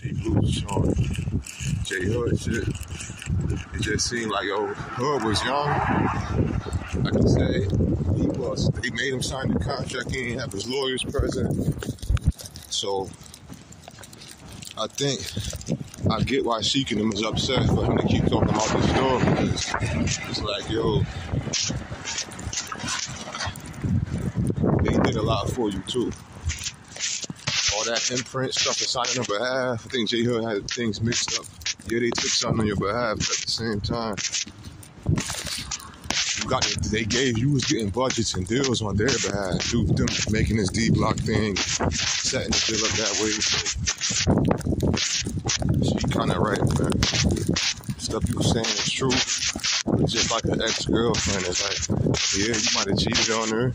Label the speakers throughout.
Speaker 1: G Blues on J Hood shit. It just seemed like yo, Hood was young. Like I say, he was they made him sign the contract, he didn't have his lawyers present. So I think I get why Sheek and him is upset for him to keep talking about this story because it's like, yo, they did a lot for you too all that imprint stuff is on behalf. I think J Hood had things mixed up. Yeah, they took something on your behalf, but at the same time, you got they gave you was getting budgets and deals on their behalf. Through them making this D block thing, setting the deal up that way. So she kind of right, man. Stuff you were saying is true. It's just like an ex girlfriend. It's like, yeah, you might have cheated on her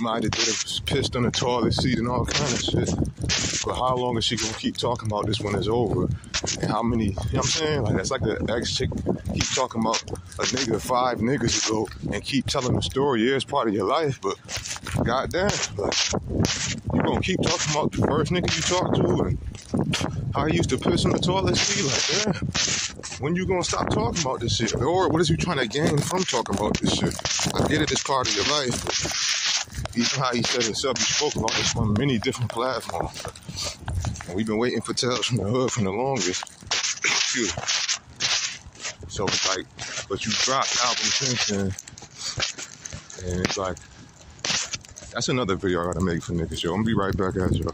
Speaker 1: might have did pissed on the toilet seat and all kind of shit. But how long is she gonna keep talking about this when it's over? And how many, you know what I'm saying? Like that's like the ex chick keep talking about a nigga five niggas ago and keep telling the story. Yeah, it's part of your life, but goddamn, like you gonna keep talking about the first nigga you talked to and he used to piss on the toilet seat? Like, damn, when you gonna stop talking about this shit? Or what is you trying to gain from talking about this shit? I get it, it's part of your life, even how he said himself, he spoke about this on many different platforms. And we've been waiting for tales from the hood for the longest. so it's like, but you dropped album since then. And it's like, that's another video I gotta make for niggas, yo. I'm gonna be right back at y'all.